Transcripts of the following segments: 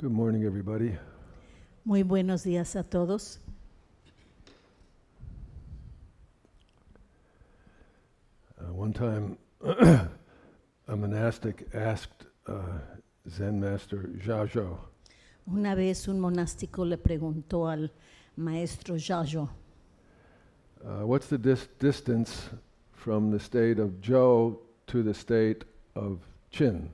Good morning, everybody. Muy buenos días a todos. Uh, one time, a monastic asked uh, Zen master Zhao Una vez un monástico le preguntó al maestro Jajo, uh, what's the dis- distance from the state of Zhou to the state of Qin?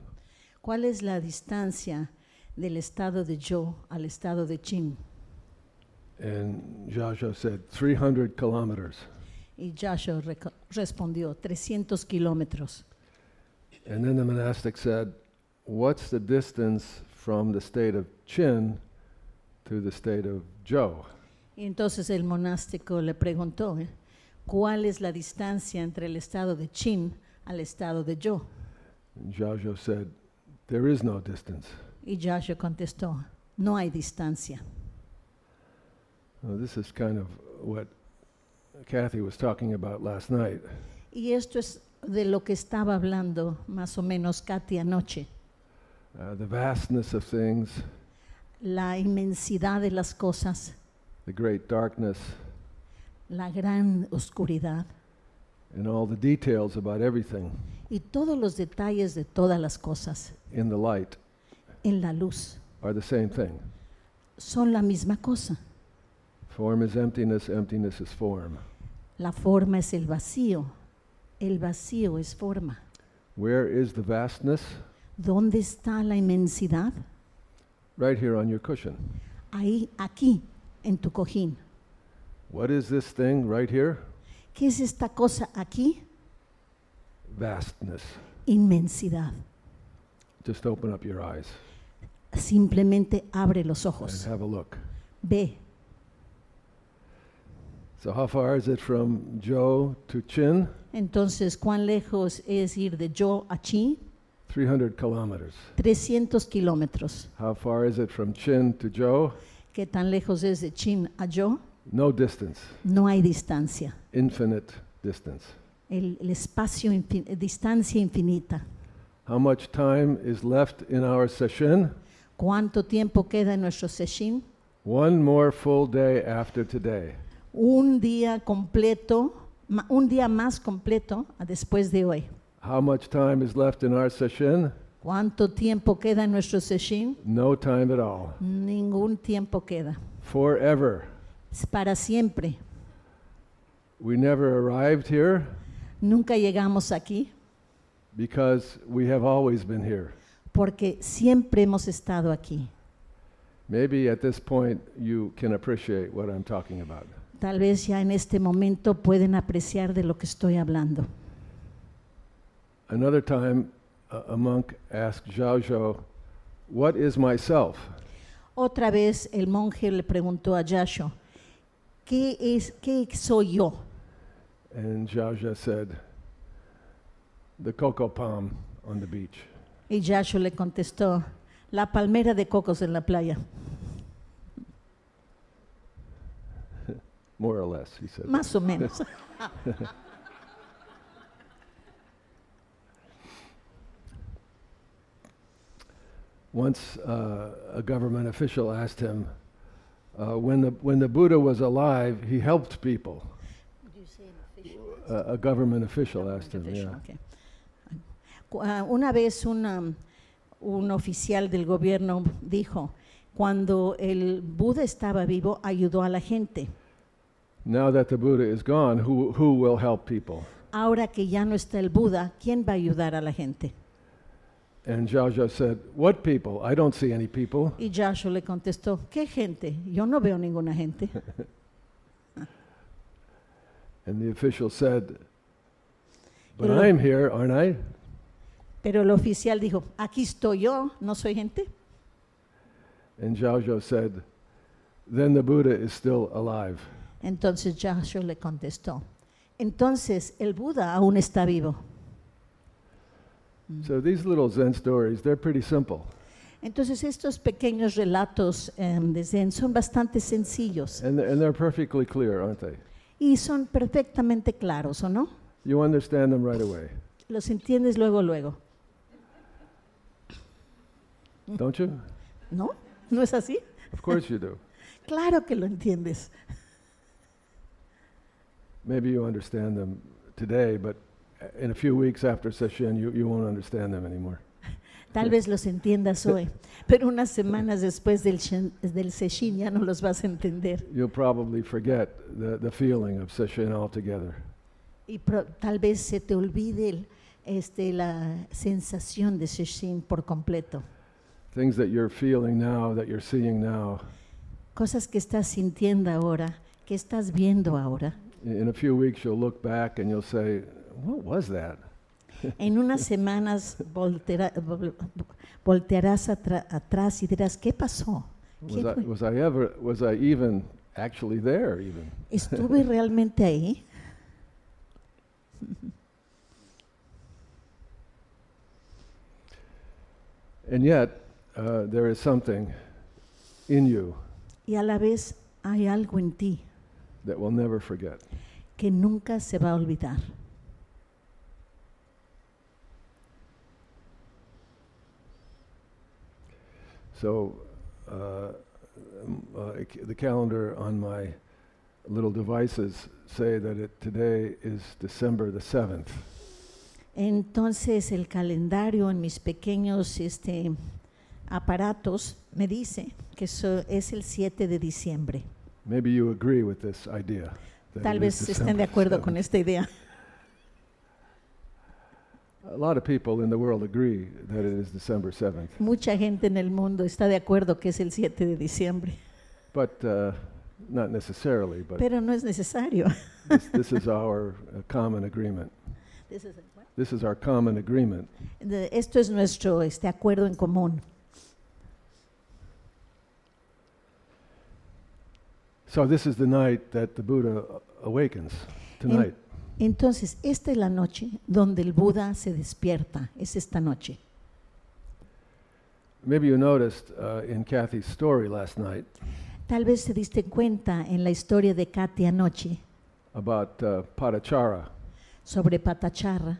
¿cuál es la distancia del estado de Zhou al estado de Qin? And Zhao said 300 kilometers. Y reco- respondió, 300 kilómetros. And then the monastic said, what's the distance from the state of Qin to the state of Zhou? Y entonces el monástico le preguntó, ¿eh? ¿cuál es la distancia entre el estado de Qin al estado de Zhou? And Zhao said, there is no distance. Y Jajo contestó, no hay distancia. Well, this is kind of what Kathy was talking about last night. Y esto es de lo que estaba hablando más o menos Katy anoche. Uh, the vastness of things, la inmensidad de las cosas, the great darkness, la gran oscuridad and all the details about everything y todos los detalles de todas las cosas in the light en la luz are the same thing. son la misma cosa. Form is emptiness, emptiness is form. La forma es el vacío, el vacío es forma. Where is the vastness? ¿Dónde está la inmensidad? Right here on your cushion. Ahí, aquí, en tu cojín. What is this thing right here? ¿Qué es esta cosa aquí? Vastness. Inmensidad. Just open up your eyes Simplemente abre los and ojos. have a look. Ve. So, how far is it from Zhou to Qin? Entonces, ¿cuán lejos es ir de yo a Chi? 300 kilometers. 300 kilómetros. How far is it from Qin to Zhou? ¿Qué tan lejos es de Chin a yo? No distance, No hay distancia. infinite distance. El, el espacio, infin- distancia infinita. How much time is left in our session? ¿Cuánto tiempo queda en nuestro session? One more full day after today. Un día completo, un día más completo a después de hoy. How much time is left in our session? ¿Cuánto tiempo queda en nuestro session? No time at all. Ningún tiempo queda. Forever. Es para siempre. We never arrived here Nunca llegamos aquí because we have always been here. Porque siempre hemos estado aquí. Maybe at this point you can appreciate what I'm talking about. Tal vez ya en este momento pueden apreciar de lo que estoy hablando. Another time, a, a monk asked Zhao Zhou, What is myself? Otra vez el monje le preguntó a Yasho, ¿qué, es, ¿qué soy yo? And Zhao Zhou said, The cocoa palm on the beach. Y Yasho le contestó, la palmera de cocos en la playa. More or less, he said. Más o menos. Once uh, a government official asked him, uh, when, the, when the Buddha was alive, he helped people. A, a government official asked him, yeah. Ok. Ah, Una vez una- un oficial del gobierno dijo, cuando el Buda estaba vivo, ayudó a la gente. Now that the Buddha is gone, who, who will help people? Ahora que ya no está el Buda, ¿quién va a ayudar a la gente? And Zhou said, What people? I don't see any people. Y Yasho le contestó, ¿qué gente? Yo no veo ninguna gente. And the official said, But I'm here, aren't I? Pero el oficial dijo, aquí estoy yo, no soy gente. And Zhao Zhou said, Then the Buddha is still alive. Entonces Yasho le contestó, entonces el Buda aún está vivo. So these little Zen stories, they're pretty simple. Entonces estos pequeños relatos em, de Zen son bastante sencillos And, and they're perfectly clear, aren't they? y son perfectamente claros, ¿o no? You understand them right away, Los entiendes luego, luego, don't you? ¿no? ¿No es así? Of course you do. Claro que lo entiendes. Maybe you understand them today, but in a few weeks after Session, you, you won't understand them anymore. Tal vez los entiendas hoy, pero unas semanas después del, shen- del Seshin ya no los vas a entender. You'll probably forget the, the feeling of Session altogether. Y pro- tal vez se te olvide el- este, la sensación de Seshin por completo. Things that you're feeling now, that you're seeing now, Cosas que estás sintiendo ahora, que estás viendo ahora. in a few weeks you'll look back and you'll say, What was that? En unas semanas voltera- vol- voltearás atra- atrás y dirás, ¿qué pasó? Was I, was I ever, was I even actually there even? ¿Estuve realmente ahí? And yet, uh, there is something in you Y a la vez hay algo en ti that we'll never forget. que nunca se va a olvidar. So, uh, um, uh, the calendar on my little devices say that it today is December the 7th. Entonces el calendario en mis pequeños este, aparatos me dice que eso es el 7 de diciembre. Maybe you agree with this idea. that Tal it is vez estén de December acuerdo 7th. con esta idea. A lot of people in the world agree that it is December 7th, Mucha gente en el mundo está de acuerdo que es el 7 de diciembre, but uh, not necessarily. But pero no es necesario. this, this is our uh, common agreement. This is our common agreement. De- Esto es nuestro este acuerdo en común. So this is the night that the Buddha awakens. Tonight. Entonces, esta es la noche donde el Buda se despierta, es esta noche. Maybe you noticed uh, in Kathy's story last night Tal vez se diste cuenta en la historia de Katy anoche about uh, Padachara, sobre Patacharra,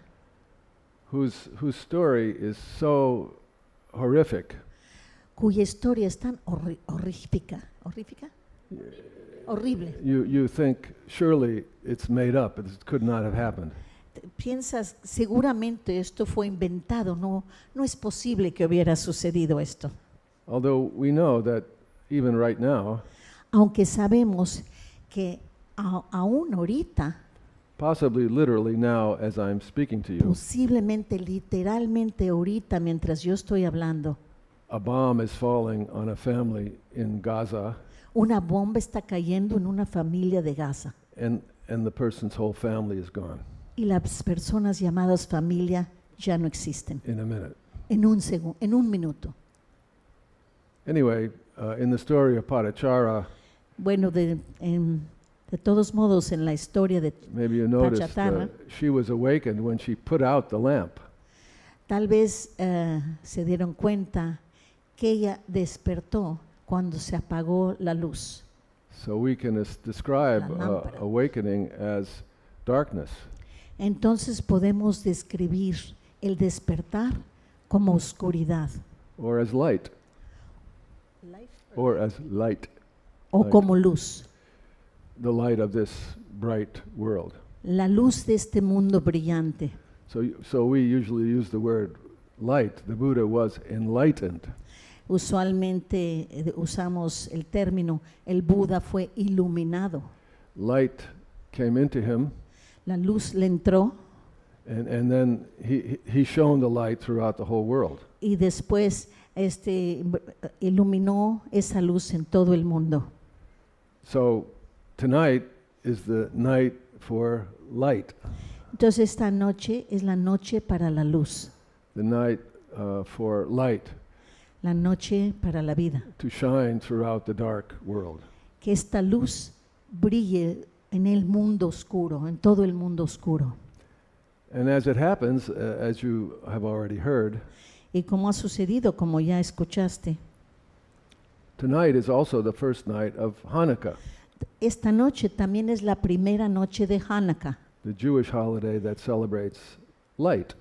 whose, whose story is so horrific. cuya historia es tan horri- horrífica, horrífica, horrible. You, you think surely it's made up, it could not have happened. Piensas, seguramente esto fue inventado, no, no es posible que hubiera sucedido esto. Although we know that even right now, Aunque sabemos que a- aún ahorita, possibly literally now as I'm speaking to you, posiblemente, literalmente ahorita, mientras yo estoy hablando, a bomb is falling on a family in Gaza una bomba está cayendo en una familia de Gaza and, and the person's whole family is gone y las personas llamadas familia ya no existen in a minute. en un segundo, en un minuto. Anyway, uh, in the story of Padachara, Bueno, de, en- de todos modos, en la historia de maybe you noticed she was awakened when she put out the lamp. Tal vez eh, se dieron cuenta que ella despertó cuando se apagó la luz. So we can describe uh, awakening as darkness. Entonces podemos describir el despertar como oscuridad or as light, or as light, o Light. como luz. the light of this bright world. La luz de este mundo brillante. So, so we usually use the word light. The Buddha was enlightened. Usualmente eh, usamos el término, el Buda fue iluminado. Light came into him, La luz le entró and, and then he, he he shone the light throughout the whole world. y después este, b- iluminó esa luz en todo el mundo. So tonight is the night for light, Entonces esta noche es la noche para la luz, the night uh, for light la noche para la vida. to shine throughout the dark world. Que esta luz brille en el mundo oscuro, en todo el mundo oscuro. And as it happens, uh, as you have already heard, Y como ha sucedido, como ya escuchaste, tonight is also the first night of Hanukkah. esta noche también es la primera noche de Hanukkah. the Jewish holiday that celebrates light.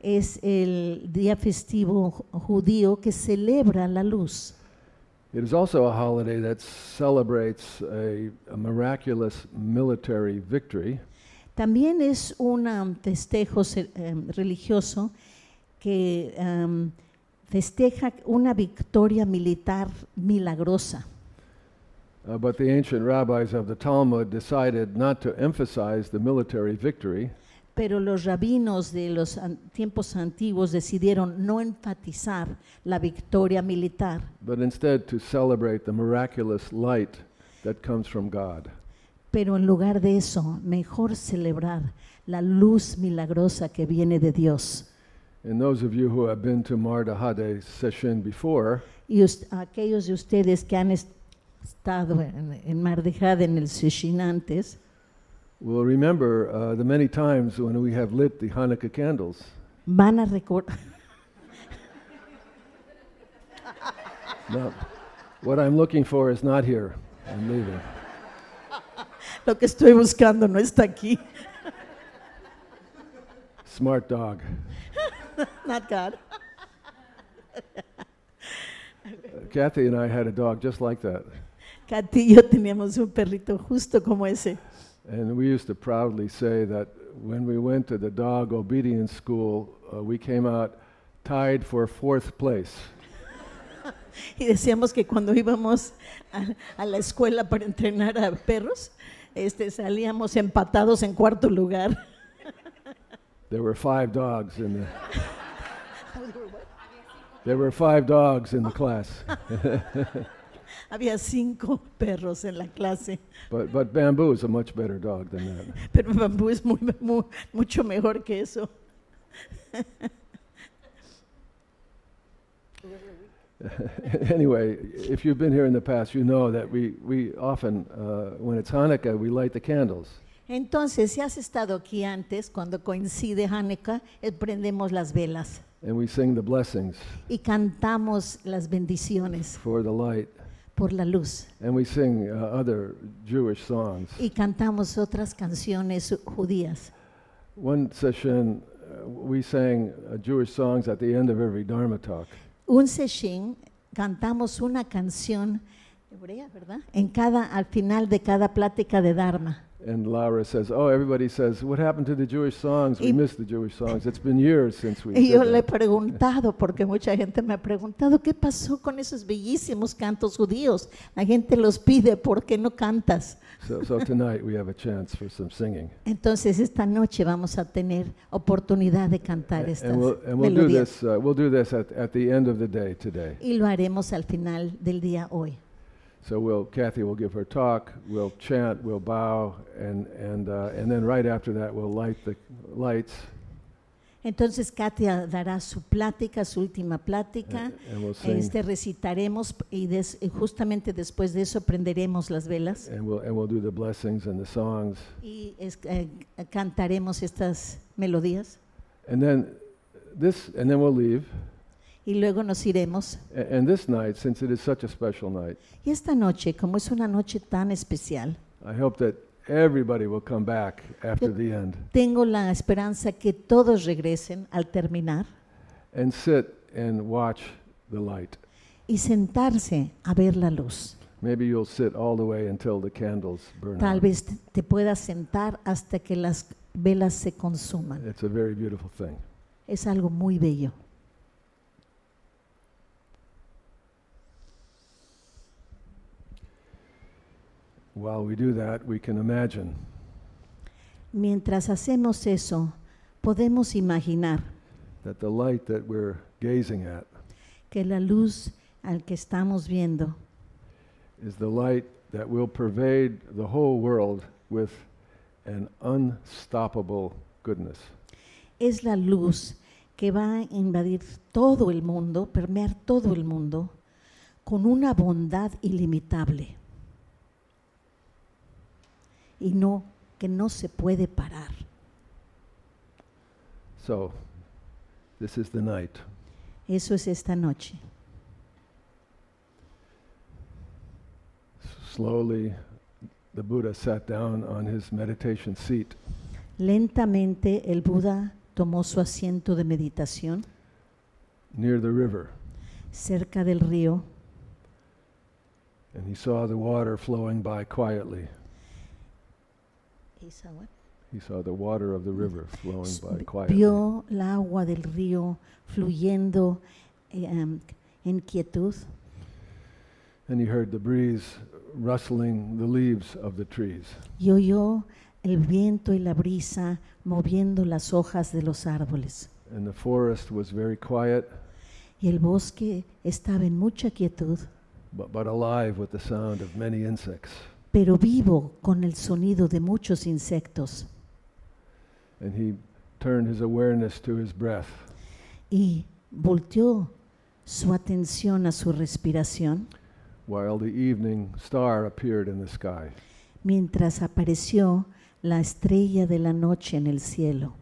Es el día festivo ju- judío que celebra la luz. It is also a holiday that celebrates a, a miraculous military victory También es un um, festejo em, religioso que em, festeja una victoria militar milagrosa. Uh, but the ancient rabbis of the Talmud decided not to emphasize the military victory, Pero los rabinos de los tiempos antiguos decidieron no enfatizar la victoria militar, but instead to celebrate the miraculous light that comes from God. pero en lugar de eso, mejor celebrar la luz milagrosa que viene de Dios. And those of you who have been to Mardahade session before Y aquellos de ustedes que han est- estado en, en Mar de Jade, en el Seshin antes, will remember uh, the many times when we have lit the Hanukkah candles. van a recordar, Now, what I'm looking for is not here. I'm leaving. lo que estoy buscando no está aquí. Smart dog. Not God. Uh, Kathy and I had a dog just like that. Kathy y yo teníamos un perrito justo como ese. And we used to proudly say that when we went to the dog obedience school, uh, we came out tied for fourth place. Y decíamos que cuando íbamos a, a la escuela para entrenar a perros, este, salíamos empatados en cuarto lugar. There were five dogs in the. There were five dogs in the class, Había cinco perros en la clase, but but Bamboo is a much better dog than that. pero Bambú es muy, mu- mucho mejor que eso. anyway, if you've been here in the past, you know that we we often, uh, when it's Hanukkah, we light the candles, Entonces, si has estado aquí antes, cuando coincide Hanukkah, eh, prendemos las velas and we sing the blessings y cantamos las bendiciones for the light, por la luz. and we sing uh, other Jewish songs. Y cantamos otras canciones judías. One session, uh, we sang uh, Jewish songs at the end of every Dharma talk. Un seshin, cantamos una canción hebrea, ¿verdad? En cada, al final de cada plática de Dharma. And Laura says, "Oh, everybody says, what happened to the Jewish songs? We missed the Jewish songs. It's been years since we." Y yo le he preguntado, porque mucha gente me ha preguntado, ¿qué pasó con esos bellísimos cantos judíos? La gente los pide, ¿por qué no cantas? So, so tonight we have a chance for some singing, Entonces esta noche vamos a tener oportunidad de cantar estas and we'll and we'll do melodías. this. Uh, we'll do this at at the end of the day today. Y lo haremos al final del día hoy. So we'll Kathy will give her talk. We'll chant. We'll bow, and and uh, and then right after that we'll light the lights, Entonces Katia dará su plática, su última plática. and, and we'll Este recitaremos y, des- justamente después de eso prenderemos las velas and we'll and we'll do the blessings and the songs, y es- eh, cantaremos estas melodías and then this, and then we'll leave. Y luego nos iremos. A- And this night, since it is such a special night, Y esta noche, como es una noche tan especial, I hope that everybody will come back after the end tengo la esperanza que todos regresen al terminar and sit and watch the light. y sentarse a ver la luz. Maybe you'll sit all the way until the candles burn Tal out. vez te- te puedas sentar hasta que las velas se consuman. It's a very beautiful thing. Es algo muy bello. While we do that, we can imagine Mientras hacemos eso, podemos imaginar that the light that we're gazing at que la luz al que estamos viendo is the light that will pervade the whole world with an unstoppable goodness. es la luz que va a invadir todo el mundo, permear todo el mundo, con una bondad ilimitable. Y no, que no se puede parar. So, this is the night. Eso es esta noche. Slowly, the Buddha sat down on his meditation seat Lentamente el Buda tomó su asiento de meditación near the river, cerca del río and he saw the water flowing by quietly. Esa what? He saw the water of the river flowing by quietly. Vio el agua del río fluyendo eh, em, en quietud And he heard the breeze rustling the leaves of the trees. y oyó el viento y la brisa moviendo las hojas de los árboles. And the forest was very quiet, Y el bosque estaba en mucha quietud, but, but alive with the sound of many insects. Pero vivo con el sonido de muchos insectos. And he turned his awareness to his breath. Y volteó su atención a su respiración while the evening star appeared in the sky. mientras apareció la estrella de la noche en el cielo.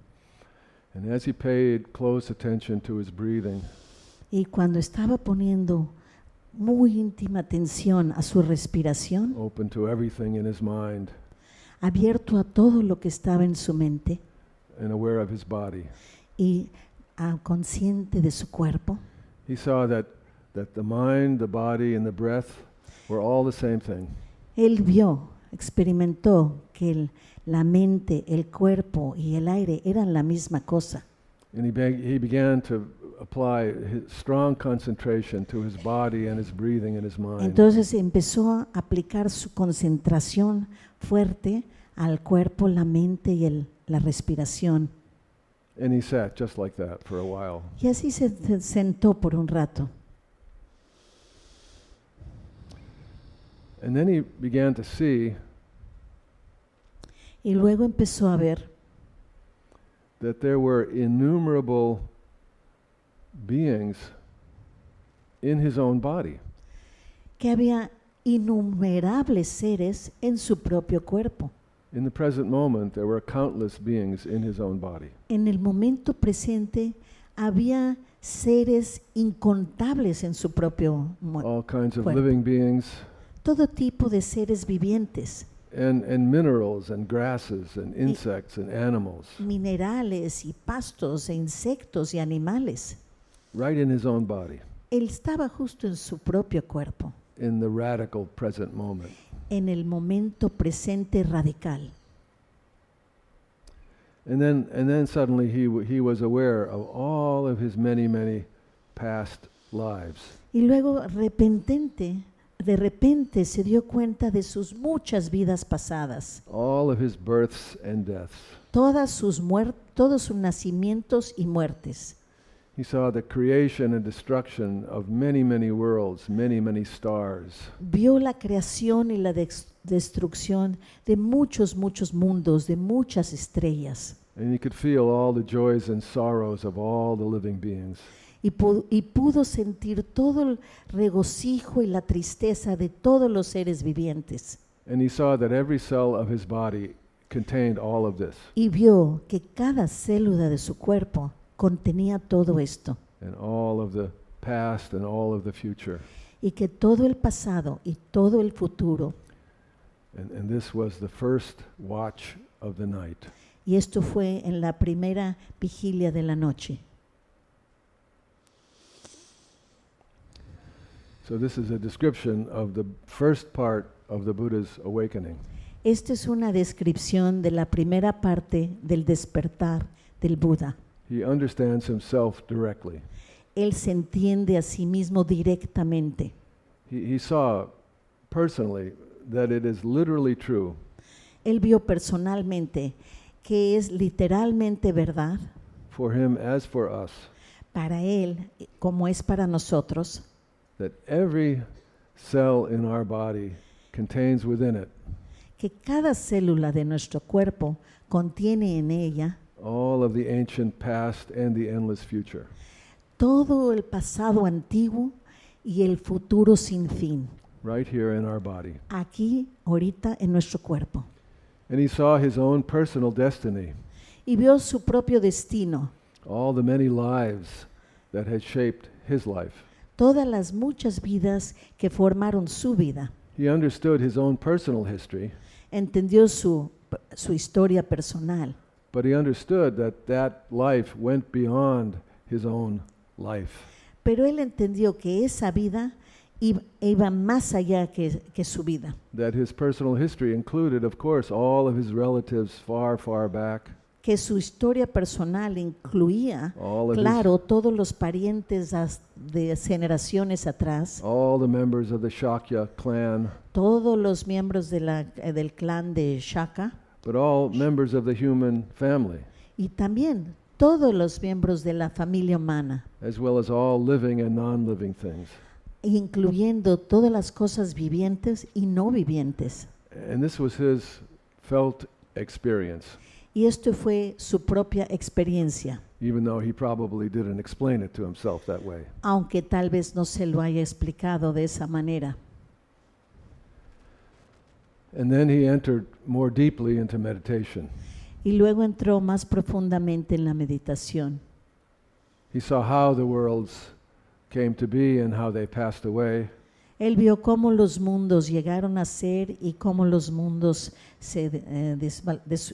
And as he paid close attention to his breathing, Y cuando estaba poniendo muy íntima atención a su respiración, open to everything in his mind, abierto a todo lo que estaba en su mente and aware of his body, y ah, consciente de su cuerpo, he saw that, that the mind, the body, and the breath were all the same thing. él vio, experimentó que el- la mente, el cuerpo y el aire eran la misma cosa. And he, beg he began to apply his strong concentration to his body and his breathing and his mind. Entonces empezó a aplicar su concentración fuerte al cuerpo, la mente y el- la respiración. and he sat just like that for a while. Y así se se sentó por un rato. And then he began to see Y luego empezó a ver that there were innumerable beings in his own body. que había innumerables seres en su propio cuerpo. In the present moment, there were countless beings in his own body. En el momento presente había seres incontables en su propio All kinds of cuerpo. living beings todo tipo de seres vivientes, and, and minerals and grasses and insects and animals minerales y pastos e insectos y animales. Right in his own body Él estaba justo en su propio cuerpo, in the radical present moment. en el momento presente radical. And then, and then suddenly he, was aware of all of his many, many past lives. Y luego repentente, de repente se dio cuenta de sus muchas vidas pasadas, all of his births and deaths. todas sus muer- todos sus nacimientos y muertes. He saw the creation and destruction of many, many worlds, many, many stars. Vio la creación y la destrucción de muchos, muchos mundos, de muchas estrellas. And he could feel all the joys and sorrows of all the living beings. Y, pu- y pudo sentir todo el regocijo y la tristeza de todos los seres vivientes. And he saw that every cell of his body contained all of this. Y vio que cada célula de su cuerpo contenía todo esto. and all of the past and all of the future. Y que todo el pasado y todo el futuro, And, and this was the first watch of the night. y esto fue en la primera vigilia de la noche. So, this is a description of the first part of the Buddha's awakening. Esta es una descripción de la primera parte del despertar del Buda. He understands himself directly. Él se entiende a sí mismo directamente. He, he saw personally that it is literally true Él vio personalmente que es literalmente verdad for him as for us para Él, como es para nosotros, that every cell in our body contains within it que cada célula de nuestro cuerpo contiene en ella all of the ancient past and the endless future. todo el pasado antiguo y el futuro sin fin, right here in our body. aquí, ahorita, en nuestro cuerpo. And he saw his own personal destiny, Y vio su propio destino, all the many lives that had shaped his life. todas las muchas vidas que formaron su vida. He understood his own personal history, Entendió su, su historia personal, but he understood that that life went beyond his own life. pero él entendió que esa vida iba, más allá que, que su vida. That his personal history included, of course, all of his relatives far, far back, Que su historia personal incluía, claro, todos los parientes de generaciones atrás, all the members of the Shakya clan, todos los miembros de la- del clan de Shaka but all members of the human family, y también todos los miembros de la familia humana, as well as all living and non-living things. incluyendo todas las cosas vivientes y no vivientes. And this was his felt experience, Y esto fue su propia experiencia, even though he probably didn't explain it to himself that way. aunque tal vez no se lo haya explicado de esa manera. And then he entered more deeply into meditation. Y luego entró más profundamente en la meditación. He saw how the worlds came to be and how they passed away. Él vio cómo los mundos llegaron a ser y cómo los mundos se eh,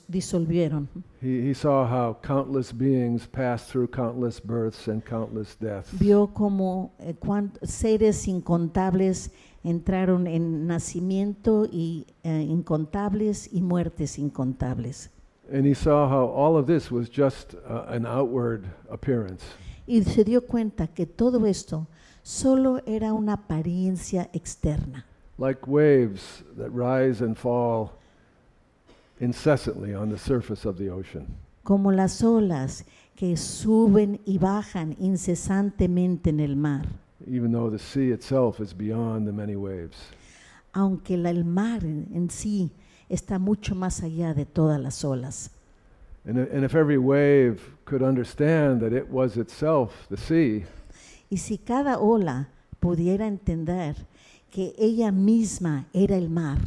disolvieron. He, he saw how countless beings passed through countless births and countless deaths. Vio cómo eh, seres incontables entraron en nacimiento y eh, incontables y muertes incontables. And he saw how all of this was just uh, an outward appearance. Y se dio cuenta que todo esto solo era una apariencia externa, like waves that rise and fall incessantly on the surface of the ocean. como las olas que suben y bajan incesantemente en el mar. Even though the sea itself is beyond the many waves. aunque la- el mar en, en sí está mucho más allá de todas las olas. And, and if every wave could understand that it was itself the sea, Y si cada ola pudiera entender que ella misma era el mar,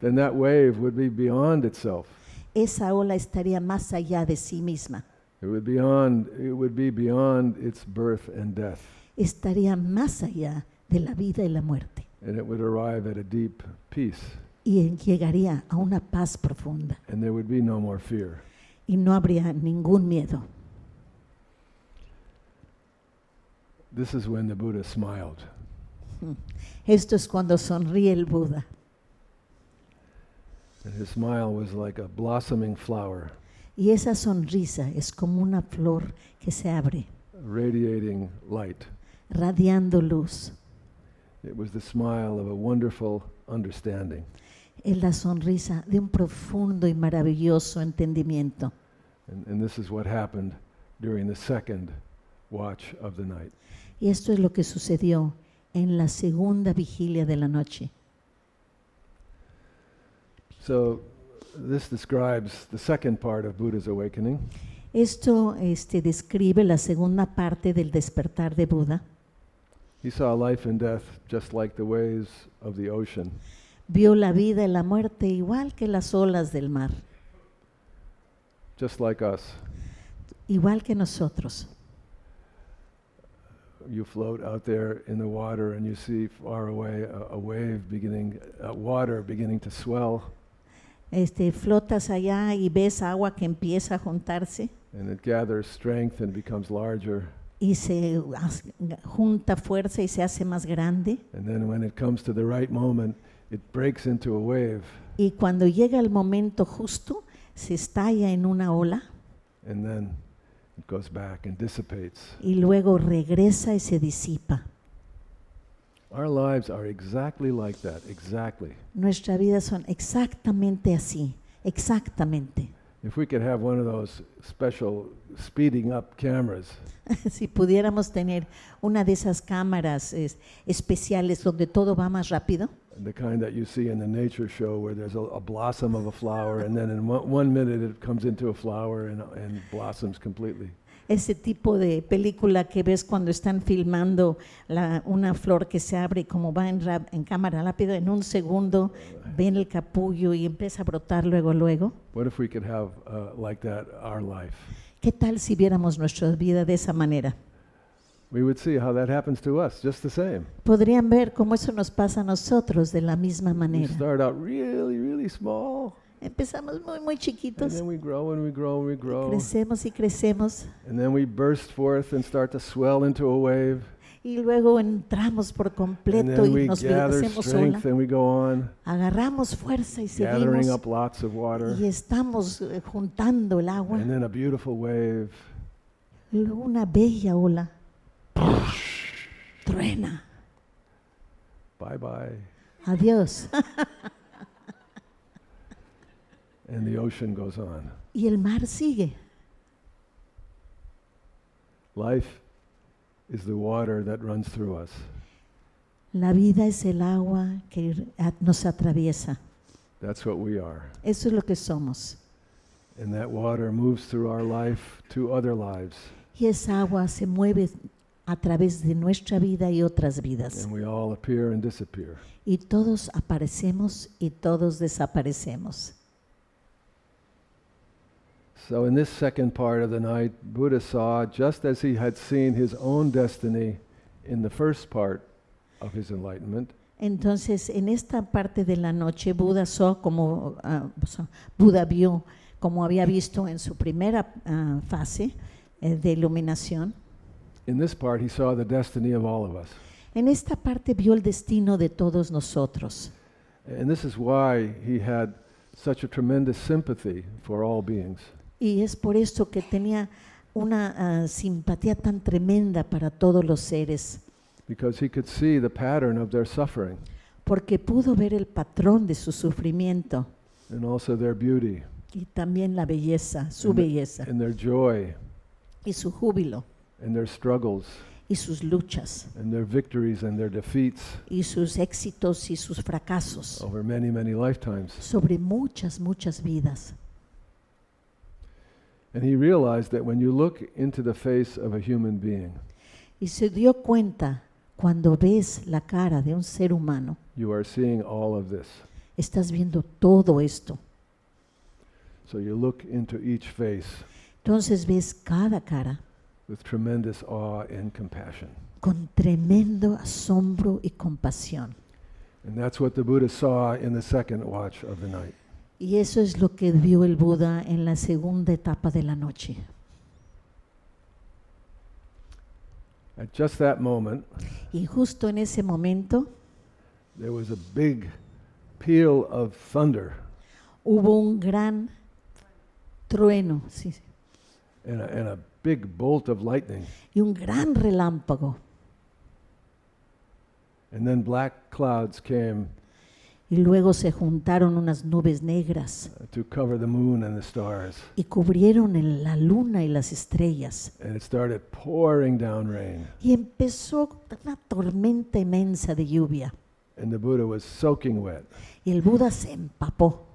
then that wave would be beyond itself. esa ola estaría más allá de sí misma, It would beyond it would be beyond its birth and death. Estaría más allá de la vida y la muerte And it would arrive at a deep peace. y llegaría a una paz profunda And there would be no more fear. y no habría ningún miedo. This is when the Buddha smiled. Esto es cuando sonríe el Buda And his smile was like a blossoming flower, y esa sonrisa es como una flor que se abre, radiating light. Radiando luz. It was the smile of a wonderful understanding. es la sonrisa de un profundo y maravilloso entendimiento. And, and this is what happened during the second watch of the night. Y esto es lo que sucedió en la segunda vigilia de la noche. So, this describes the second part of Buddha's awakening. Esto este, describe la segunda parte del despertar de Buda. He saw life and death just like the waves of the ocean. Vio la vida y la muerte igual que las olas del mar, just like us. igual que nosotros. You float out there in the water and you see far away a, a wave beginning, uh, water beginning to swell, Este, flotas allá y ves agua que empieza a juntarse and it gathers strength and becomes larger. Y se junta fuerza y se hace más grande. And then when it comes to the right moment, it breaks into a wave, Y cuando llega el momento justo, se estalla en una ola and then it goes back and dissipates. y luego regresa y se disipa. Our lives are exactly like that, exactly. Nuestra vida son exactamente así, exactamente. If we could have one of those special speeding up cameras, si pudiéramos tener una de esas cámaras es- especiales donde todo va más rápido, the kind that you see in the nature show where there's a, a blossom of a flower, and then in one, one minute it comes into a flower and, and blossoms completely. Ese tipo de película que ves cuando están filmando la- una flor que se abre y como va en, rap- en cámara rápido, en un segundo ven el capullo y empieza a brotar luego, luego. What if we could have uh, like that our life? ¿Qué tal si viéramos nuestra vida de esa manera? We would see how that happens to us, just the same. Podrían ver cómo eso nos pasa a nosotros de la misma We manera. start out really, really small, Empezamos muy, muy and chiquitos, then we grow and we grow and we grow, crecemos y crecemos, and then we burst forth and start to swell into a wave, y luego entramos por And completo y nos hacemos ola. strength and we go on, Agarramos fuerza y gathering seguimos up lots of water. y estamos eh, juntando el agua. And then a beautiful wave. Luego una bella ola. Truena. Bye bye. Adiós. And the ocean goes on. Y el mar sigue. Life is the water that runs through us. La vida es el agua que nos atraviesa. That's what we are. Eso es lo que somos. And that water moves through our life to other lives. Y esa agua se mueve a través de nuestra vida y otras vidas. And we all appear and disappear. Y todos aparecemos y todos desaparecemos. So, in this second part of the night, Buddha saw, just as he had seen his own destiny in the first part of his enlightenment, Entonces, en esta parte de la noche, Buda, so- como, so- Buda vio, como había visto en su primera ah, fase eh, de iluminación, in this part, he saw the destiny of all of us. en esta parte vio el destino de todos nosotros. And this is why he had such a tremendous sympathy for all beings. Y es por esto que tenía una ah, simpatía tan tremenda para todos los seres, because he could see the pattern of their suffering. Porque pudo ver el patrón de su sufrimiento. And also their beauty. Y también la belleza, su And the- belleza. and their joy. Y su júbilo. And their struggles. Y sus luchas. And their victories and their defeats. Y sus éxitos y sus fracasos. Over many, many lifetimes. sobre muchas, muchas vidas. And he realized that when you look into the face of a human being, Y se dio cuenta cuando ves la cara de un ser humano, you are seeing all of this. estás viendo todo esto. So you look into each face Entonces ves cada cara with tremendous awe and compassion. con tremendo asombro y compasión. And that's what the Buddha saw in the second watch of the night. Y eso es lo que vio el Buda en la segunda etapa de la noche. At just that moment, Y justo en ese momento there was a big peal of thunder hubo un gran trueno sí, sí, and a, and a big bolt of lightning. y un gran relámpago. And then black clouds came Y luego se juntaron unas nubes negras to cover the moon and the stars. y cubrieron en la luna y las estrellas. And it started pouring down rain. Y empezó una tormenta inmensa de lluvia. And the Buddha was soaking wet, Y el Buda se empapó,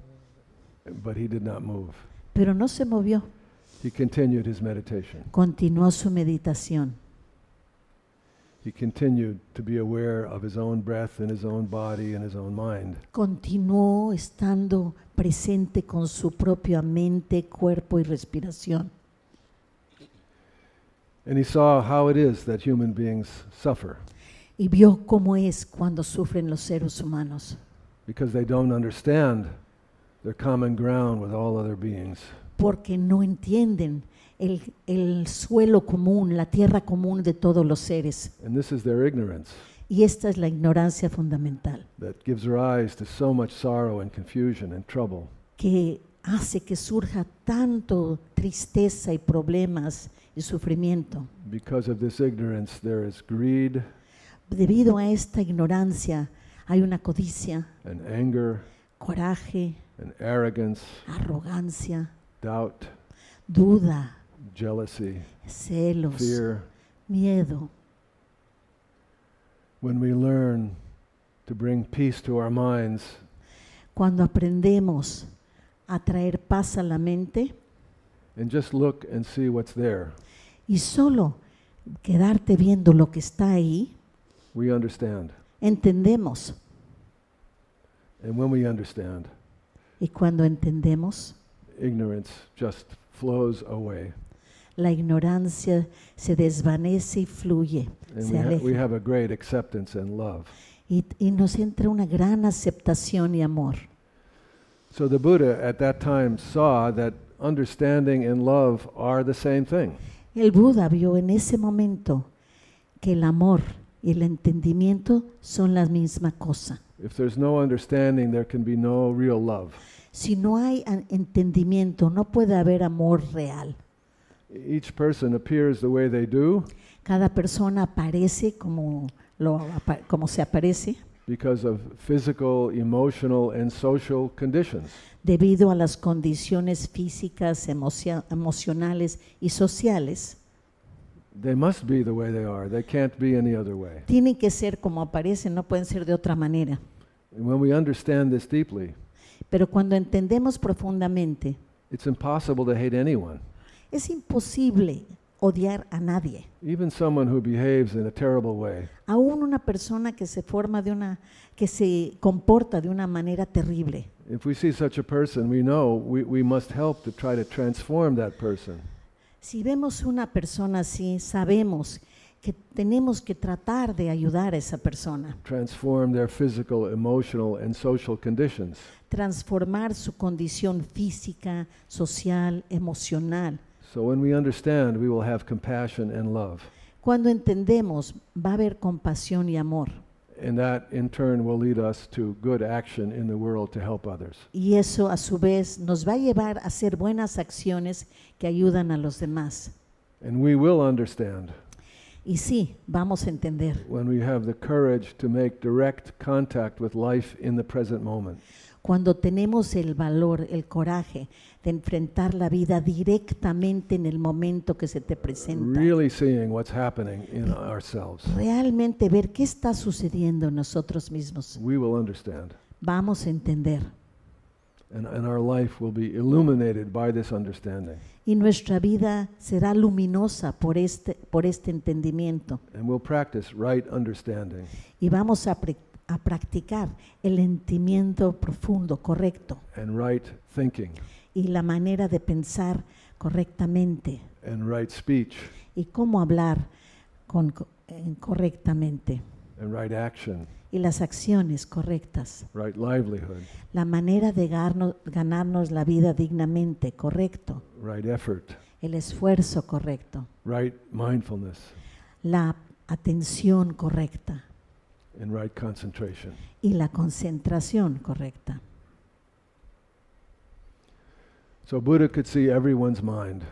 but he did not move. pero no se movió. He continued his meditation. Continuó su meditación. He continued to be aware of his own breath and his own body and his own mind. Continuó estando presente con su propia mente, cuerpo y respiración. And he saw how it is that human beings suffer Y vio cómo es cuando sufren los seres humanos. because they don't understand their common ground with all other beings. porque no entienden el, el suelo común, la tierra común de todos los seres. And this is their ignorance Y esta es la ignorancia fundamental, that gives rise to so much sorrow and confusion and trouble. que hace que surja tanto tristeza y problemas y sufrimiento. Because of this ignorance, there is greed Debido a esta ignorancia hay una codicia, and anger coraje, and arrogance, arrogancia, doubt, duda, jealousy, celos, fear. miedo. When we learn to bring peace to our minds, Cuando aprendemos a traer paz a la mente, and just look and see what's there, y solo quedarte viendo lo que está ahí, we understand. entendemos. And when we understand, Y cuando entendemos, ignorance just flows away. La ignorancia se desvanece y fluye And Se we, ha- we aleja. have a great acceptance and love. y, y nos entra una gran aceptación y amor. So the Buddha at that time saw that understanding and love are the same thing. El Buda vio en ese momento que el amor y el entendimiento son la misma cosa. If there's no understanding, there can be no real love. Si no hay entendimiento, no puede haber amor real. Each person appears the way they do Cada persona aparece como, lo, como se aparece because of physical, emotional, and social conditions. debido a las condiciones físicas, emocionales y sociales. They must be the way they are. They can't be any other way. Tienen que ser como aparecen, no pueden ser de otra manera. And when we understand this deeply, Pero cuando entendemos profundamente, it's impossible to hate anyone, es imposible odiar a nadie. even someone who behaves in a terrible way. Aún una persona que se forma de una, que se comporta de una manera terrible. If we see such a person, we know we, we must help to try to transform that person. Si vemos una persona así, sabemos que tenemos que tratar de ayudar a esa persona, transform their physical, emotional, and social conditions. transformar su condición física, social, emocional. So when we understand, we will have compassion and love. Cuando entendemos, va a haber compasión y amor. And that in turn will lead us to good action in the world to help others. Y eso a su vez nos va a llevar a hacer buenas acciones que ayudan a los demás. And we will understand Y sí, vamos a entender. when we have the courage to make direct contact with life in the present moment. Cuando tenemos el valor, el coraje de enfrentar la vida directamente en el momento que se te presenta. Really seeing what's happening in ourselves. Realmente ver qué está sucediendo en nosotros mismos. We will understand. Vamos a entender. And, and our life will be illuminated by this understanding. Y nuestra vida será luminosa por este, por este entendimiento. And we'll practice right understanding. Y vamos a practicar el entendimiento profundo, correcto. and right thinking Y la manera de pensar correctamente. and right speech Y cómo hablar con, correctamente. and right action, Y las acciones correctas. right livelihood, La manera de ganarnos la vida dignamente, correcto. right effort, El esfuerzo correcto. right mindfulness, La atención correcta. and right concentration. Y la concentración correcta. So Buddha could see everyone's mind,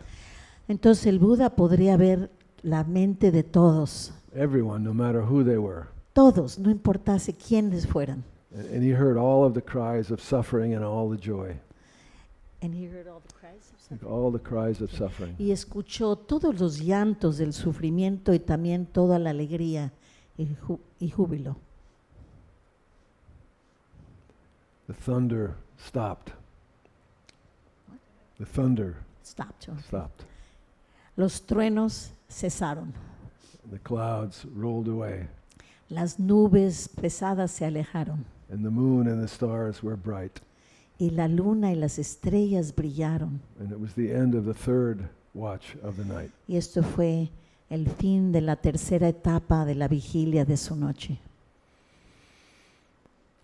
Entonces el Buda podría ver la mente de todos. everyone, no matter who they were. Todos, no importase quiénes fueran. And, and he heard all of the cries of suffering and all the joy, And he heard all the cries of suffering. all the cries of suffering. Y escuchó todos los llantos del sufrimiento y también toda la alegría y, ju- y júbilo. The thunder stopped. The thunder Stop, John. stopped. Los truenos cesaron. The clouds rolled away, Las nubes pesadas se alejaron. and the moon and the stars were bright. Y la luna y las estrellas brillaron. And it was the end of the third watch of the night. Y esto fue el fin de la tercera etapa de la vigilia de su noche.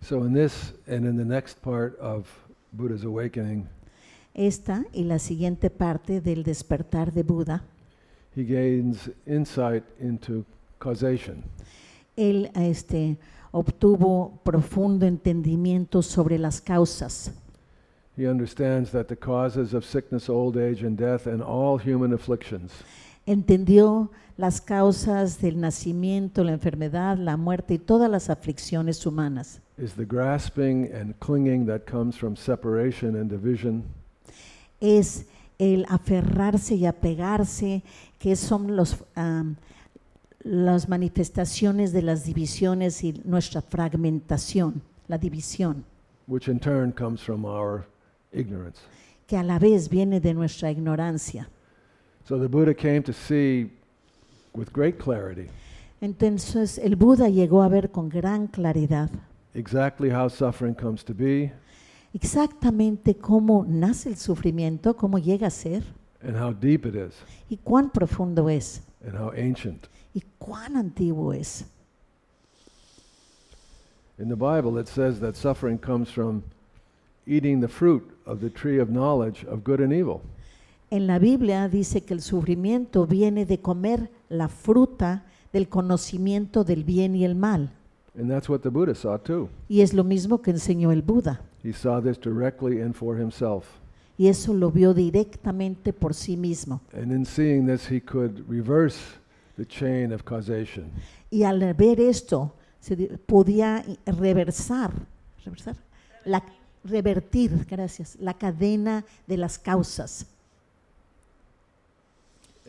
So, in this and in the next part of Buddha's awakening, Esta y la siguiente parte del despertar de Buda, he gains insight into causation. él este, obtuvo profundo entendimiento sobre las causas. He understands that the causes of sickness, old age, and death, and all human afflictions Entendió las causas del nacimiento, la enfermedad, la muerte y todas las aflicciones humanas. is the grasping and clinging that comes from separation and division, Es el aferrarse y apegarse, que son los, las manifestaciones de las divisiones y nuestra fragmentación, la división, which in turn comes from our ignorance. que a la vez viene de nuestra ignorancia. So, the Buddha came to see with great clarity Entonces el Buda llegó a ver con gran claridad exactly how suffering comes to be exactamente cómo nace el sufrimiento, cómo llega a ser and how deep it is y cuán profundo es and how ancient. y cuán antiguo es. In the Bible, it says that suffering comes from eating the fruit of the tree of knowledge of good and evil. En la Biblia dice que el sufrimiento viene de comer la fruta del conocimiento del bien y el mal. And that's what the Buddha saw too. Y es lo mismo que enseñó el Buda. He saw this directly and for himself. Y eso lo vio directamente por sí mismo. And in seeing this, he could reverse the chain of causation. Y al ver esto, se di- podía reversar, reversar la, revertir, gracias, la cadena de las causas.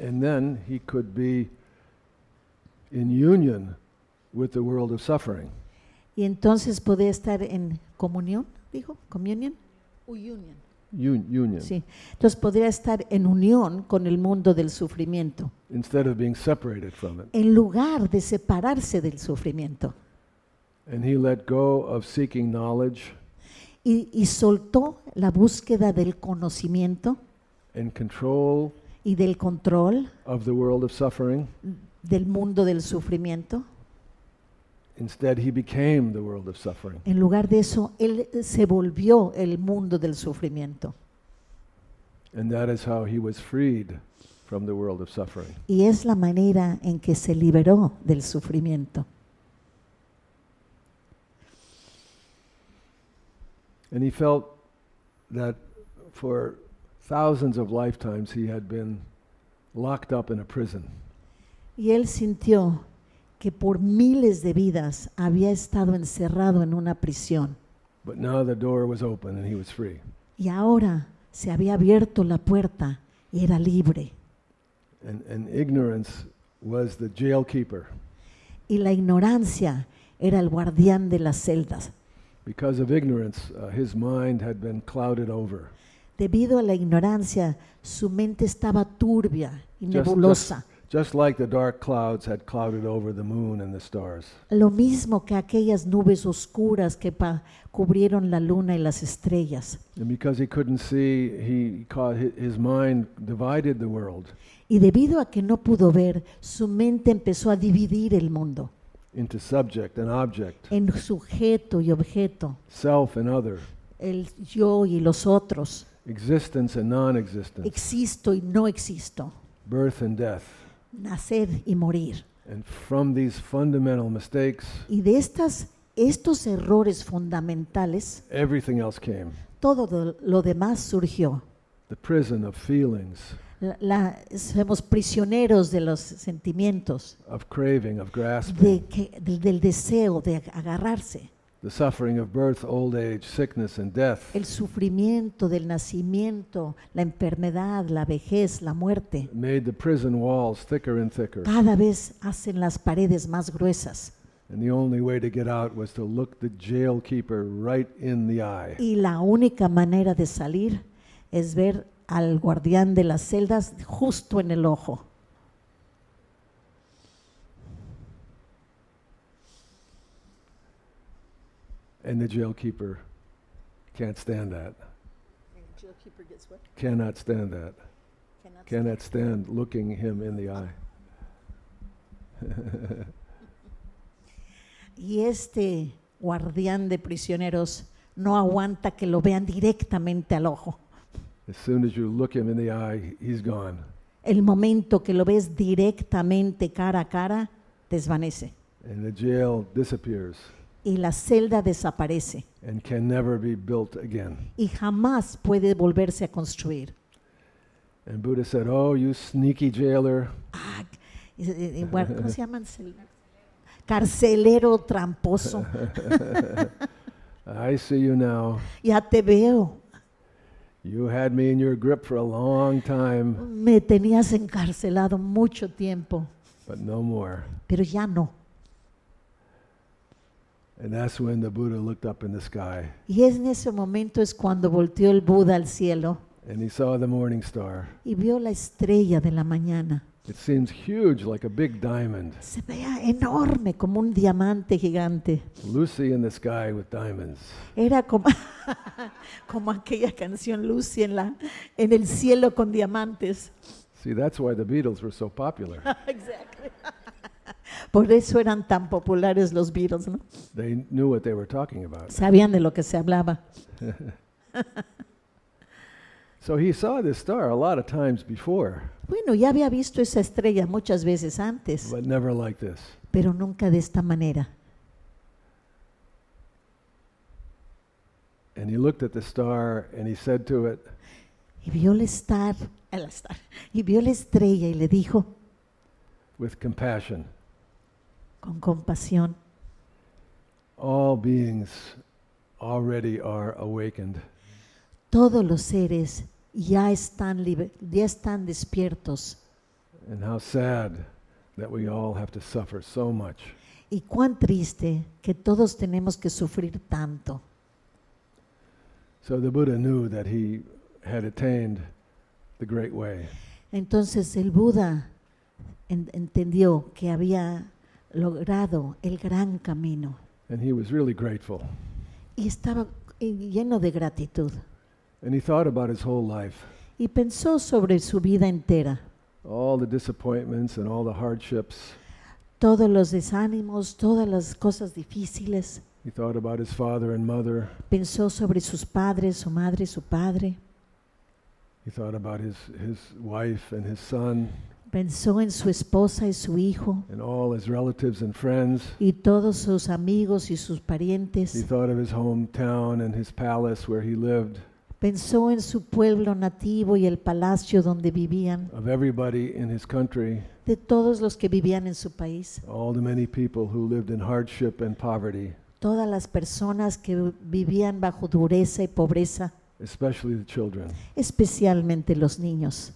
And then he could be in union with the world of suffering. Y entonces podía estar en comunión, dijo, communion, union. Un- union. Sí. Entonces podría estar en unión con el mundo del sufrimiento, Instead of being separated from it. en lugar de separarse del sufrimiento. And he let go of seeking knowledge Y, y soltó la búsqueda del conocimiento and control y del control of the world of suffering. del mundo del sufrimiento. Instead, he became the world of suffering. En lugar de eso, él se volvió el mundo del sufrimiento. And that is how he was freed from the world of suffering. Y es la manera en que se liberó del sufrimiento. And he felt that for thousands of lifetimes he had been locked up in a prison. Y él sintió que por miles de vidas había estado encerrado en una prisión. But now the door was open and he was free. Y ahora se había abierto la puerta y era libre. And, and ignorance was the jailkeeper. Y la ignorancia era el guardián de las celdas. Because of ignorance, uh, his mind had been clouded over. Debido a la ignorancia, su mente estaba turbia y Just- nebulosa. Just like the dark clouds had clouded over the moon and the stars. Lo mismo que aquellas nubes oscuras que cubrieron la luna y las estrellas. And because he couldn't see, he caught, his mind divided the world. Y debido a que no pudo ver, su mente empezó a dividir el mundo. Into subject and object, en sujeto y objeto, self and other, el yo y los otros, existence and non existence, existo y no existo, birth and death. Nacer y morir. And from these fundamental mistakes, Y de estas, estos errores fundamentales, everything else came. todo do- lo demás surgió. The prison of feelings, La, la- somos prisioneros de los sentimientos, of craving, of grasping, de que- del- del deseo de agarrarse, the suffering of birth, old age, sickness, and death. el sufrimiento del nacimiento, la enfermedad, la vejez, la muerte. Made the prison walls thicker and thicker. Cada vez hacen las paredes más gruesas And the only way to get out was to look the jailkeeper right in the eye. y la única manera de salir es ver al guardián de las celdas justo en el ojo. And the jailkeeper can't stand that. Cannot stand that. Cannot stand looking him in the eye. Y este guardián de prisioneros no aguanta que lo vean directamente al ojo. As soon as you look him in the eye, he's gone. El momento que lo ves directamente cara a cara, desvanece. And the jail disappears Y la celda desaparece and can never be built again. y jamás puede volverse a construir. And Buddha said, Oh, you sneaky jailer, Ah, y- y- y guar- ¿Cómo se llaman? Cel- Carcelero tramposo. I see you now. Ya te veo. You had me in your grip for a long time, Me tenías encarcelado mucho tiempo, but no more. pero ya no. And that's when the Buddha looked up in the sky Y es en ese momento es cuando volteó el Buda al cielo and he saw the morning star. y vio la estrella de la mañana. It seems huge, like a big diamond. Se veía enorme como un diamante gigante. Lucy in the sky with diamonds. Era como, como aquella canción Lucy en, la, en el cielo con diamantes. See, that's why the Beatles were so popular. Exactly. Por eso eran tan populares los Beatles, ¿no? They knew what they were talking about. Sabían de lo que se hablaba. So he saw this star a lot of times before, Bueno, ya había visto esa estrella muchas veces antes, but never like this. pero nunca de esta manera. And he looked at the star and he said to it, Y vio el el y vio la estrella y le dijo with compassion, con compasión, All beings already are awakened. todos los seres ya están, ya están despiertos. And how sad that we all have to suffer so much. Y cuán triste que todos tenemos que sufrir tanto. So the Buddha knew that he had attained the great way. Entonces el Buda en- entendió que había logrado el gran camino And he was really grateful. y estaba eh, lleno de gratitud. And he thought about his whole life, Y pensó sobre su vida entera, all the disappointments and all the hardships. todos los desánimos, todas las cosas difíciles. He thought about his father and mother. Pensó sobre sus padres, su madre, su padre. He thought about his, his wife and his son Pensó en su esposa y su hijo and all his relatives and friends. y todos sus amigos y sus He parientes. thought of his hometown and his palace where he lived, Pensó en su pueblo nativo y el palacio donde vivían, of everybody in his country, de todos los que vivían en su país, all the many people who lived in hardship and poverty, todas las personas que vivían bajo dureza y pobreza, especially the children. especialmente los niños.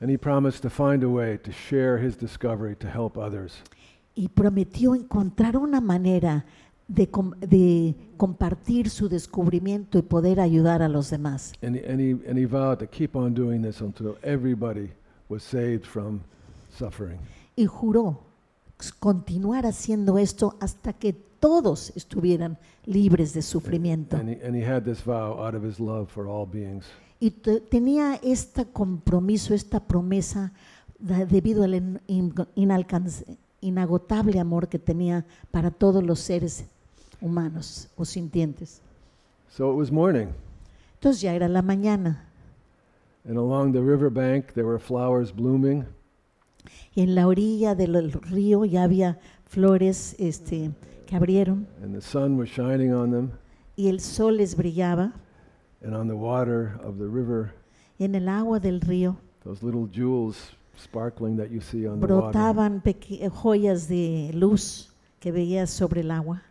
And he promised to find a way to share his discovery to help others. Y prometió encontrar una manera de, com- de compartir su descubrimiento y poder ayudar a los demás. And he, and, he, and he vowed to keep on doing this until everybody was saved from suffering. Y juró continuar haciendo esto hasta que todos estuvieran libres de sufrimiento. And he, and he had this vow out of his love for all beings. Y te- tenía este compromiso, esta promesa, debido al in- inagotable amor que tenía para todos los seres humanos o sintientes. So it was morning, Entonces ya era la mañana. And along the river bank there were flowers blooming, y en la orilla del río ya había flores este, que abrieron. And the sun was shining on them, y el sol les brillaba and on the water of the river, en el agua del río those little jewels sparkling that you see on the water. brotaban peque- eh, joyas de luz que veías sobre el agua.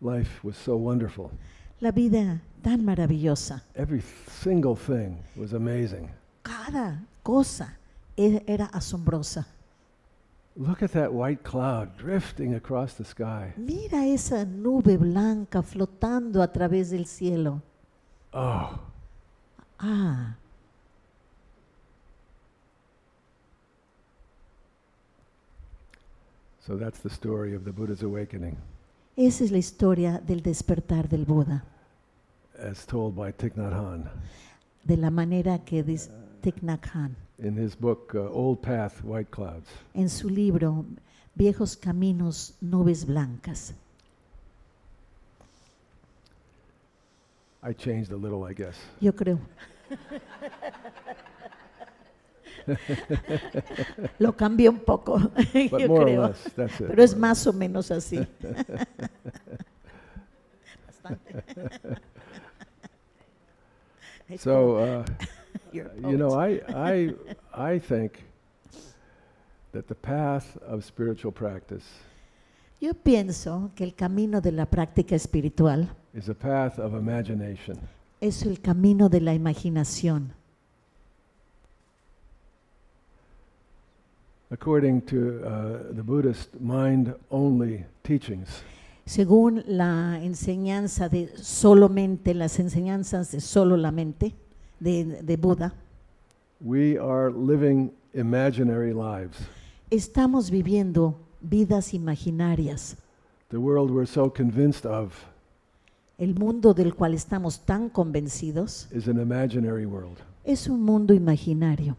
Life was so wonderful. La vida tan maravillosa. Every single thing was amazing. Cada cosa e- era asombrosa. Look at that white cloud drifting across the sky. Mira esa nube blanca flotando a través del cielo. Oh, Ah, so that's the story of the Buddha's awakening, esa es la historia del despertar del Buda, as told by Thich Nhat Hanh. De la manera que dice Thich Nhat Hanh. In his book uh, Old Path, White Clouds. en su libro Viejos Caminos, Nubes Blancas. I changed a little, I guess. Yo creo. Lo cambié un poco, But yo more or creo. less, that's it. Pero es más o menos así. Bastante. So, uh, you know. I, I, I think that the path of spiritual practice Yo pienso que el camino de la práctica espiritual is a path of imagination. es el camino de la imaginación. According to uh, the Buddhist mind only teachings, Según la enseñanza de solamente, las enseñanzas de solo la mente de, de Buda, we are living imaginary lives. estamos viviendo vidas imaginarias. The world we're so convinced of El mundo del cual estamos tan convencidos is an imaginary world es un mundo imaginario,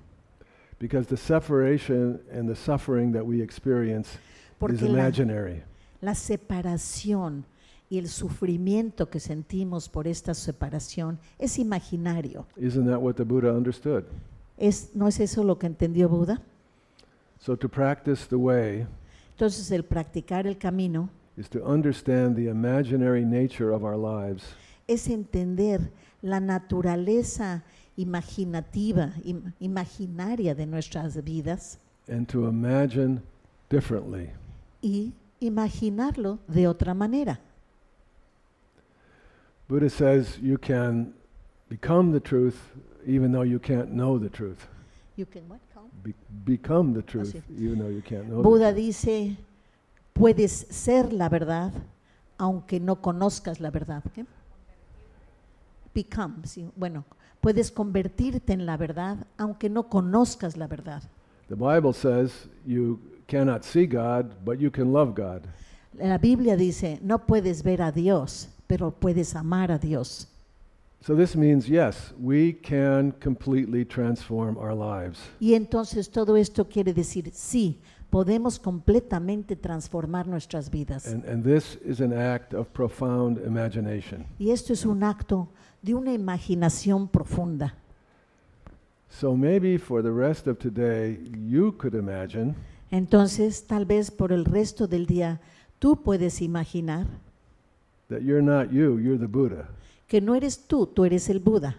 because the separation and the suffering that we experience is porque la, imaginary. la separación y el sufrimiento que sentimos por esta separación es imaginario. Isn't that what the Buddha understood? ¿Es, ¿No es eso lo que entendió Buda? So to practice the way Entonces el practicar el camino is to understand the imaginary nature of our lives es entender la naturaleza imaginativa, im- imaginaria de nuestras vidas and to imagine differently. y imaginarlo de otra manera. Buddha says you can become the truth even though you can't know the truth. You can what? Be- become the truth even though you can't know Buda dice, puedes ser la verdad aunque no conozcas la verdad. ¿Qué? Become, sí, bueno, puedes convertirte en la verdad aunque no conozcas la verdad. The Bible says you cannot see God, but you can love God. La Biblia dice, no puedes ver a Dios, pero puedes amar a Dios. So this means, yes, we can completely transform our lives. Y entonces todo esto quiere decir, sí, podemos completamente transformar nuestras vidas. And, and this is an act of profound imagination. Y esto es un acto de una imaginación profunda. So maybe for the rest of today, you could imagine Entonces, tal vez por el resto del día, tú puedes imaginar that you're not you, you're the Buddha. Que no eres tú, tú eres el Buda.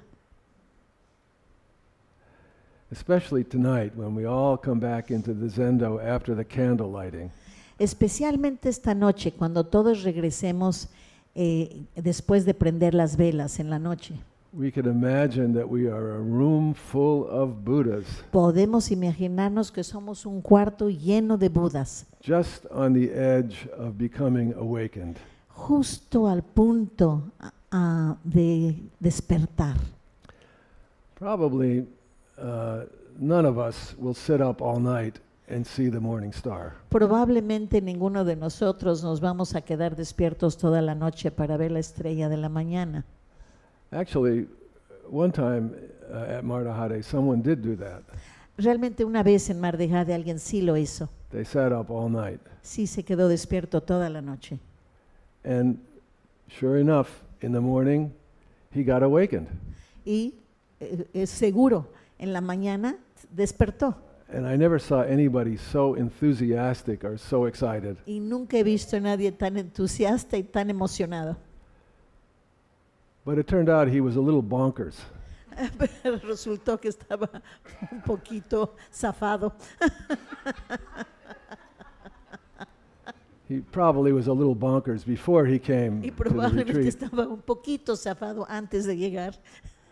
Especially tonight when we all come back into the Zendo after the candle lighting. Especialmente esta noche, cuando todos regresemos eh, después de prender las velas en la noche. We could imagine that we are a room full of Buddhas Podemos imaginarnos que somos un cuarto lleno de Budas, just on the edge of becoming awakened. justo al punto de despertar. Probably uh, none of us will sit up all night and see the morning star. Probablemente ninguno de nosotros nos vamos a quedar despiertos toda la noche para ver la estrella de la mañana. Actually, one time uh, at Mardahade, someone did do that. Realmente una vez en Mar de Jade alguien sí lo hizo, They sat up all night. sí se quedó despierto toda la noche. And sure enough, in the morning, he got awakened. Y eh, seguro, en la mañana despertó. And I never saw anybody so enthusiastic or so excited. Y nunca he visto a nadie tan entusiasta y tan emocionado. But it turned out he was a little bonkers. Pero resultó que estaba un poquito zafado. He probably was a little bonkers before he came Y probablemente estaba un poquito zafado antes de llegar.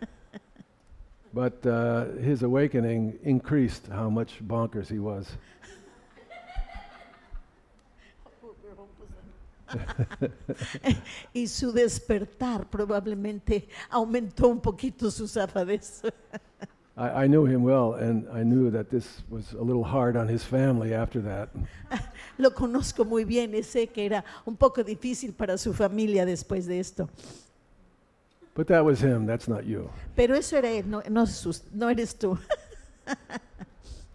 But uh, his awakening increased how much bonkers he was. Y su despertar probablemente aumentó un poquito su zafadez. I, I knew him well, and I knew that this was a little hard on his family after that. Lo conozco muy bien y sé que era un poco difícil para su familia después de esto. But that was him, that's not you. Pero eso era él, no, no, sus- no eres tú.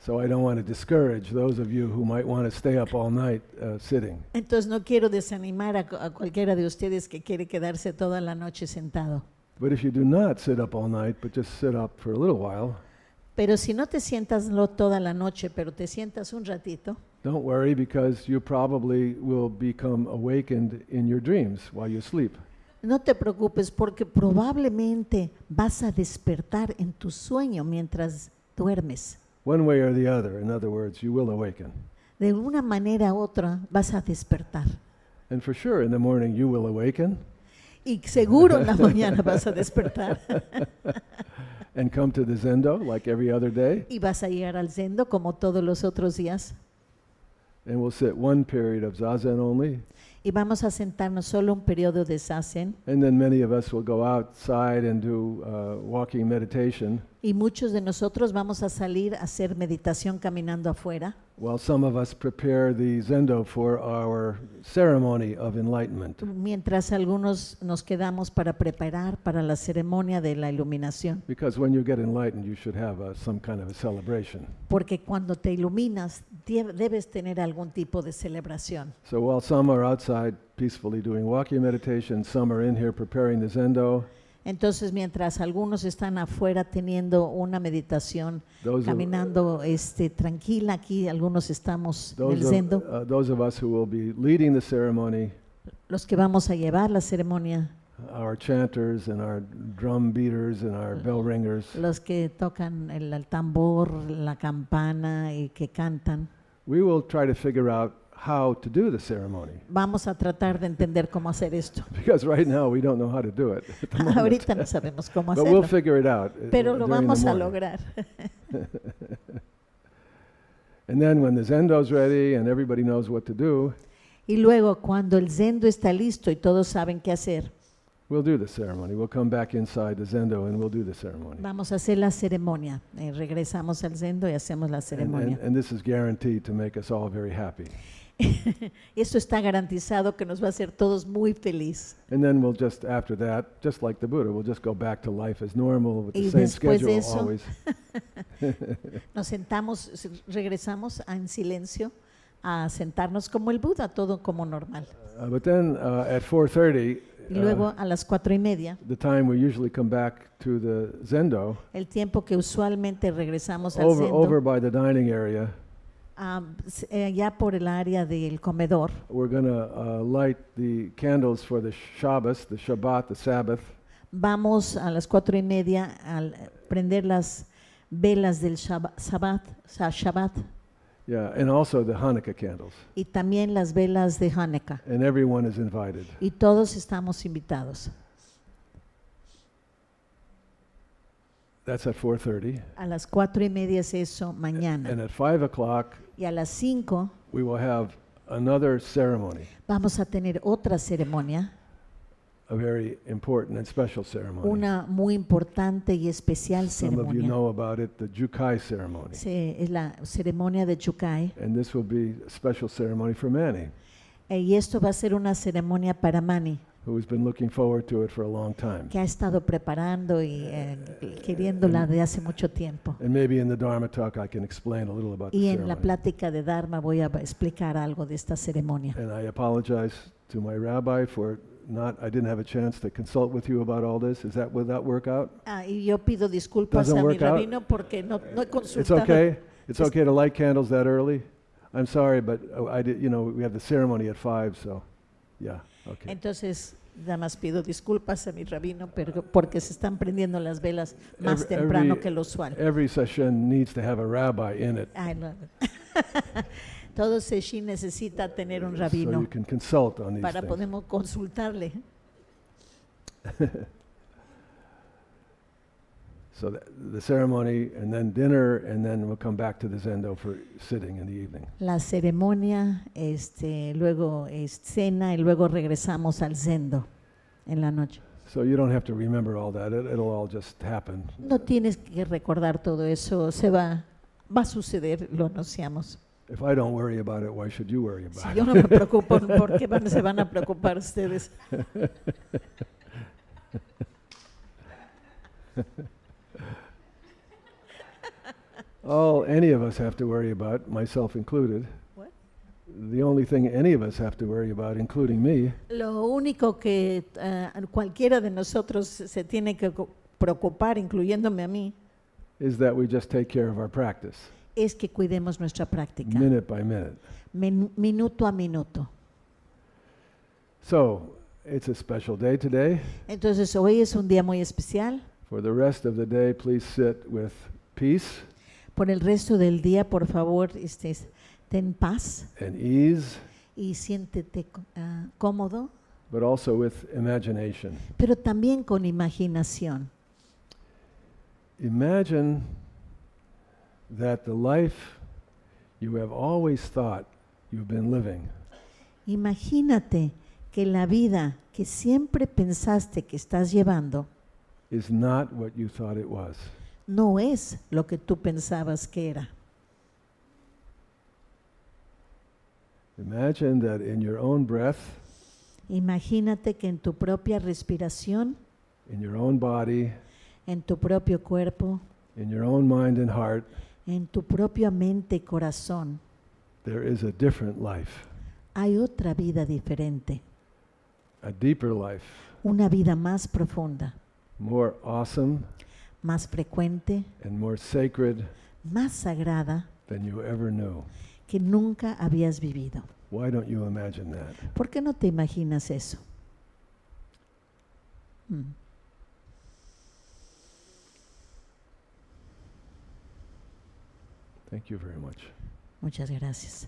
So I don't want to discourage those of you who might want to stay up all night uh, sitting. Entonces no quiero desanimar a, cu- a cualquiera de ustedes que quiere quedarse toda la noche sentado. But if you do not sit up all night, but just sit up for a little while, Pero si no te sientas lo toda la noche, pero te sientas un ratito, don't worry because you probably will become awakened in your dreams while you sleep. no te preocupes porque probablemente vas a despertar en tu sueño mientras duermes. One way or the other, in other words, you will awaken. De una manera u otra vas a despertar. And for sure, in the morning, you will awaken Y seguro en la mañana vas a despertar and come to the Zendo like every other day. y vas a llegar al sendo como todos los otros días. And we'll sit one period of Zazen only. Y vamos a sentarnos solo un periodo de sasen And then many of us will go outside and do uh, walking meditation, y muchos de nosotros vamos a salir a hacer meditación caminando afuera, while some of us prepare the Zendo for our ceremony of enlightenment. mientras algunos nos quedamos para preparar para la ceremonia de la iluminación. Because when you get enlightened, you should have uh, some kind of a celebration. Porque cuando te iluminas debes tener algún tipo de celebración. So while some are outside peacefully doing walking meditation, some are in here preparing the zendo. Entonces, mientras algunos están afuera teniendo una meditación, Those of, caminando este, tranquila, aquí algunos estamos en el of, uh, those of us who will be leading the ceremony, los que vamos a llevar la ceremonia, our chanters and our drum beaters and our bell ringers, los que tocan el, el tambor, la campana y que cantan, we will try to figure out how to do the ceremony. vamos a tratar de entender cómo hacer esto. Because right now we don't know how to do it at the moment. Ahorita no sabemos cómo But we'll figure it out. uh, pero lo during the vamos a morning. lograr. And then when the zendo's ready and everybody knows what to do, Y luego, cuando el zendo está listo y todos saben qué hacer, we'll do the ceremony. We'll come back inside the zendo and we'll do the ceremony. vamos a hacer la ceremonia. Eh, regresamos al zendo y hacemos la And, ceremonia. and, and this is guaranteed to make us all very happy. Esto está garantizado que nos va a hacer todos muy feliz. And then we'll just, after that, just like the Buddha, we'll just go back to life as normal with the Y same después de schedule eso- always. Nos sentamos, regresamos a- en silencio a sentarnos como el Buda, todo como normal. Uh, but then uh, at 4.30, Y luego uh, a las cuatro y media, the time we usually come back to the zendo, el tiempo que usualmente regresamos al over, zendo, over by the dining area, ah, s- eh, allá por el área del comedor, we're going to uh, light the candles for the Shabbos, the Shabbat, the Sabbath. vamos a las cuatro y media a prender las velas del Shab- Sabbat, sa- Shabbat Yeah, and also the Hanukkah candles. y también las velas de Hanukkah. And everyone is invited. Y todos estamos invitados. That's at 4.30. A las cuatro y media es eso mañana. And at 5 o'clock, Y a las cinco we will have another ceremony, vamos a tener otra ceremonia, a very important and special ceremony. una muy importante y especial Some of you ceremonia. know about it, the Jukai ceremony. Se- es la ceremonia de Chukai. And this will be a special ceremony for Manny, Eh, y esto va a ser una ceremonia para Mani, who's been looking forward to it for a long time. que ha estado preparando y eh, queriéndola de hace mucho tiempo. And maybe in the Dharma talk, I can explain a little about the Y en la ceremony. plática de Dharma voy a explicar algo de esta ceremonia. And I apologize to my rabbi for not, I didn't have a chance to consult with you about all this. Is that, will that work out? Ah, y yo pido disculpas Doesn't a mi work out? rabino porque no, no he It's consultado. okay? It's okay to light candles that early? I'm sorry, but uh, I did, you know, we have the ceremony at five, so, yeah, okay. Entonces, nada más pido disculpas a mi rabino pero, porque se están prendiendo las velas más Every- temprano every- que lo usual. Every session needs to have a rabbi in it. Ay, no. Todo seshin necesita tener un So rabino you can consult on these para podemos consultarle. So the, the ceremony, and then dinner, and then we'll come back to the zendo for sitting in the evening. La ceremonia, este, luego es cena y luego regresamos al zendo en la noche. So you don't have to remember all that. It, it'll all just happen. No tienes que recordar todo eso, se va, va a suceder, lo anunciamos. If I don't worry about it, why should you worry Si about yo it? no me preocupo, ¿por qué van- se van a preocupar ustedes? All any of us have to worry about, myself included. What? The only thing any of us have to worry about, including me, Lo único que eh, cualquiera de nosotros se tiene que preocupar, incluyéndome a mí, is that we just take care of our practice, es que cuidemos nuestra práctica, minute by minute. min- minuto a minuto. So it's a special day today. Entonces, hoy es un día muy especial. For the rest of the day, please sit with peace Por el resto del día, por favor, este, ten paz and ease, y siéntete ah, cómodo, but also with imagination. pero también con imaginación. Imagine that the life you have always thought you've been living Imagínate que la vida que siempre pensaste que estás llevando is not what you thought it was. No es lo que tú pensabas que era. Imagine that in your own breath, Imagínate que en tu propia respiración, in your own body, en tu propio cuerpo, in your own mind and heart, en tu propia mente y corazón, there is a different life, Hay otra vida diferente, a deeper life, una vida más profunda, more awesome más frecuente, and more sacred más sagrada than you ever knew. que nunca habías vivido. Why don't you imagine that? ¿Por qué no te imaginas eso? Mm. Thank you very much. Muchas gracias.